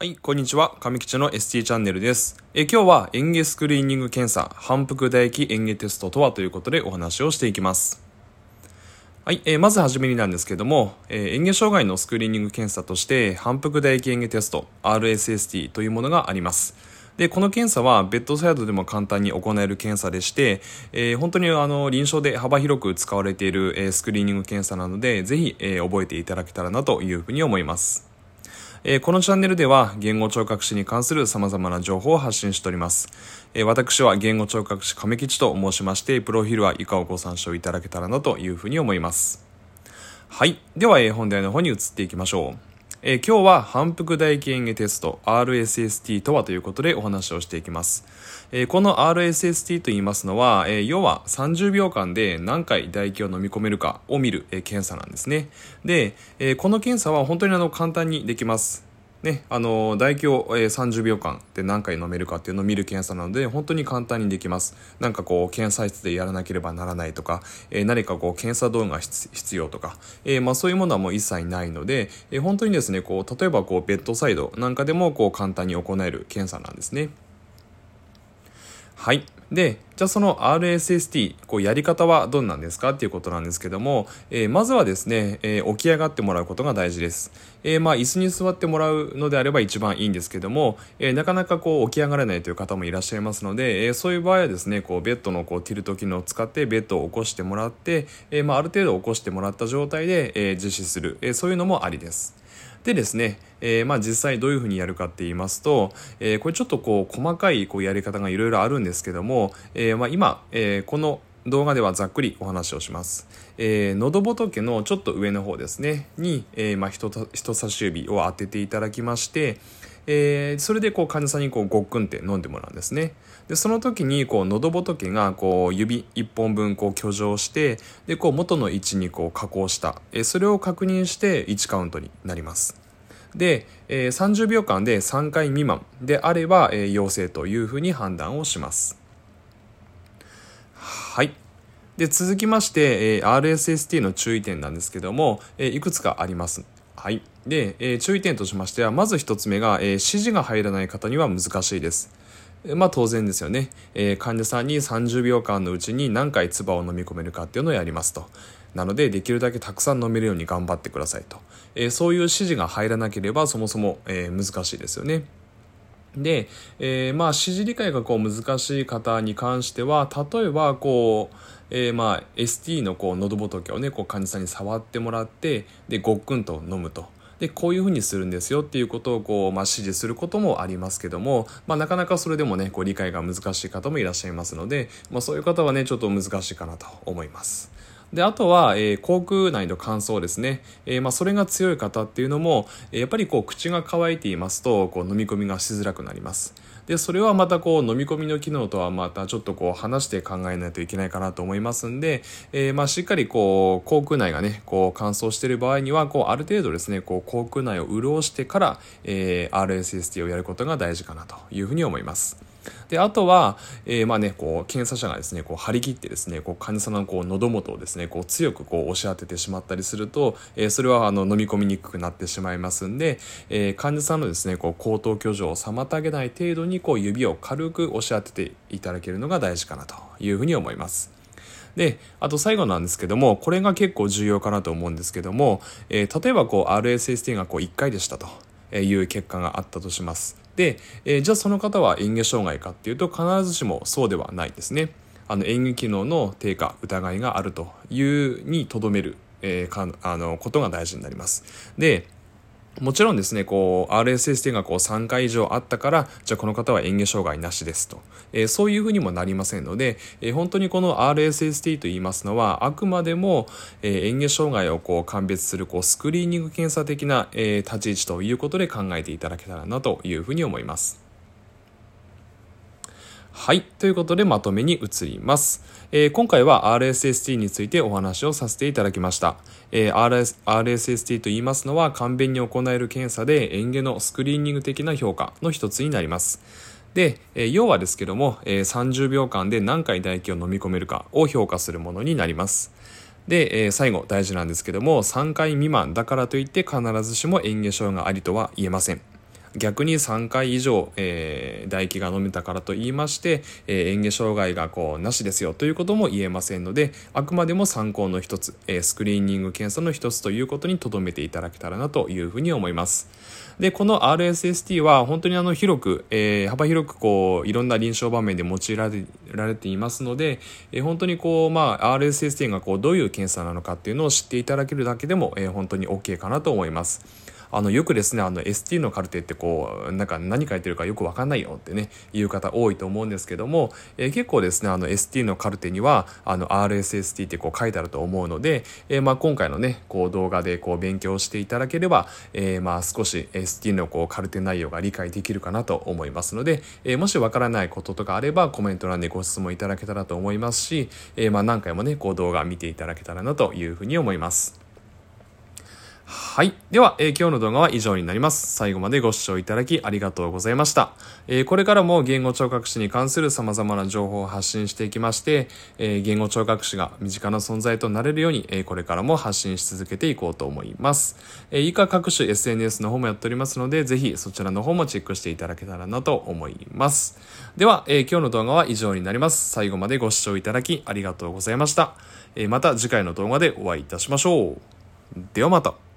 はい、こんにちは。上吉の ST チャンネルです。え今日は演芸スクリーニング検査、反復唾液演芸テストとはということでお話をしていきます。はい、えー、まずはじめになんですけども、えー、演芸障害のスクリーニング検査として、反復唾液演芸テスト、RSST というものがあります。で、この検査はベッドサイドでも簡単に行える検査でして、えー、本当にあの臨床で幅広く使われている、えー、スクリーニング検査なので、ぜひ、えー、覚えていただけたらなというふうに思います。えー、このチャンネルでは言語聴覚士に関する様々な情報を発信しております。えー、私は言語聴覚士亀吉と申しまして、プロフィールは以下をご参照いただけたらなというふうに思います。はい。では、えー、本題の方に移っていきましょう。えー、今日は反復唾液演技テスト RSST とはということでお話をしていきます。えー、この RSST と言いますのは、えー、要は30秒間で何回唾液を飲み込めるかを見る、え検査なんですね。で、えこの検査は本当にあの簡単にできます。ね、あの唾液を、えー、30秒間で何回飲めるかっていうのを見る検査なので本当に簡単にできます。なんかこう検査室でやらなければならないとか、えー、何かこう検査動画が必要とか、えー、まあ、そういうものはもう一切ないので、え本当にですねこう例えばこうベッドサイドなんかでもこう簡単に行える検査なんですね。はいで、じゃあその RSST、こうやり方はどんなんですかっていうことなんですけども、えー、まずはですね、えー、起き上がってもらうことが大事です。えー、まあ椅子に座ってもらうのであれば一番いいんですけども、えなかなかこう起き上がれないという方もいらっしゃいますので、えそういう場合はですね、こうベッドのこうティルト機能を使ってベッドを起こしてもらって、えまあある程度起こしてもらった状態で、え実施する、えそういうのもありです。でですね、えー、まあ実際どういうふうにやるかって言いますと、えー、これちょっとこう細かいこうやり方がいろいろあるんですけども、えー、まあ今、えー、この動画ではざっくりお話をします。えー、喉仏のちょっと上の方ですね、に、えー、まあ人人差し指を当てていただきまして、えー、それでこう患者さんにこうごっくんって飲んでもらうんですね。でその時にこう喉仏がこう指1本分こう挙上してでこう元の位置にこう加工した、えー、それを確認して1カウントになります。で、えー、30秒間で3回未満であれば、えー、陽性というふうに判断をします。はい。で続きまして、えー、RSST の注意点なんですけども、えー、いくつかあります。はい。で、えー、注意点としましては、まず1つ目が、えー、指示が入らない方には難しいです。まあ当然ですよね、えー、患者さんに30秒間のうちに何回唾を飲み込めるかっていうのをやりますと。なのでできるだけたくさん飲めるように頑張ってくださいと、え、そういう指示が入らなければそもそも、え、難しいですよね。で、えー、まあ指示理解がこう難しい方に関しては例えばこう、えー、まあ ST のこう喉仏をねこう患者さんに触ってもらってでごっくんと飲むと。でこういうふうにするんですよっていうことをこう、まあ、指示することもありますけども、まあ、なかなかそれでもねこう理解が難しい方もいらっしゃいますので、まあ、そういう方はねちょっと難しいかなと思います。であとは、えー、口腔内の乾燥ですね、えー、まあ、それが強い方っていうのも、やっぱりこう口が乾いていますとこう飲み込みがしづらくなりますでそれはまたこう飲み込みの機能とはまたちょっとこう話して考えないといけないかなと思いますんで、えー、まあしっかりこう口腔内がねこう乾燥している場合にはこうある程度ですねこう口腔内を潤してから、えー、RSST をやることが大事かなというふうに思います。であとは、えー、まあね、こう検査者がですねこう張り切ってですねこう患者さんのこう喉元をですねこう強くこう押し当ててしまったりすると、えー、それはあの飲み込みにくくなってしまいますんで、えー、患者さんのですねこう口頭挙上を妨げない程度にこう指を軽く押し当てていただけるのが大事かなというふうに思います。であと最後なんですけどもこれが結構重要かなと思うんですけども、え、例えばこう RSST がこう1回でしたという結果があったとします。で、えー、じゃあその方は嚥下障害かっていうと必ずしもそうではないですね。あの嚥下機能の低下疑いがあるというにとどめる、えー、かあのことが大事になります。でもちろんですね、こう、RSST がこう3回以上あったから、じゃあこの方は嚥下障害なしですと。えー、そういうふうにもなりませんので、えー、本当にこの RSST と言いますのは、あくまでも、えー、嚥下障害をこう鑑別するこうスクリーニング検査的な、えー、立ち位置ということで考えていただけたらなというふうに思います。はい。ということでまとめに移ります。えー、今回は RSST についてお話をさせていただきました。えー、RS RSST と言いますのは簡便に行える検査で園芸のスクリーニング的な評価の一つになります。で、えー、要はですけども、えー、30秒間で何回唾液を飲み込めるかを評価するものになります。で、えー、最後大事なんですけども3回未満だからといって必ずしも嚥下症がありとは言えません。逆に3回以上、えー、唾液が飲めたからと言いまして、えー、嚥下障害がこうなしですよということも言えませんのであくまでも参考の一つ、えー、スクリーニング検査の一つということに留めていただけたらなというふうに思います。でこの RSST は本当にあの広く、えー、幅広くこういろんな臨床場面で用いられられていますので、えー、本当にこう、まあ、RSST がこうどういう検査なのかっていうのを知っていただけるだけでも、えー、本当に OK かなと思います。あのよくですねあの ST のカルテってこうなんか何書いてるかよく分かんないよってね言う方多いと思うんですけども、えー、結構ですねあの ST のカルテにはあの RSST ってこう書いてあると思うので、えー、まあ今回のねこう動画でこう勉強していただければ、えー、まあ少し ST のこうカルテ内容が理解できるかなと思いますので、え、もし分からないこととかあればコメント欄でご質問いただけたらと思いますし、え、まあ何回もねこう動画見ていただけたらなというふうに思います。はい。では、えー、今日の動画は以上になります。最後までご視聴いただきありがとうございました。えー、これからも言語聴覚士に関する様々な情報を発信していきまして、えー、言語聴覚士が身近な存在となれるように、えこれからも発信し続けていこうと思います。え以下各種 SNS の方もやっておりますので、ぜひそちらの方もチェックしていただけたらなと思います。では、え今日の動画は以上になります。最後までご視聴いただきありがとうございました。えまた次回の動画でお会いいたしましょう。ではまた。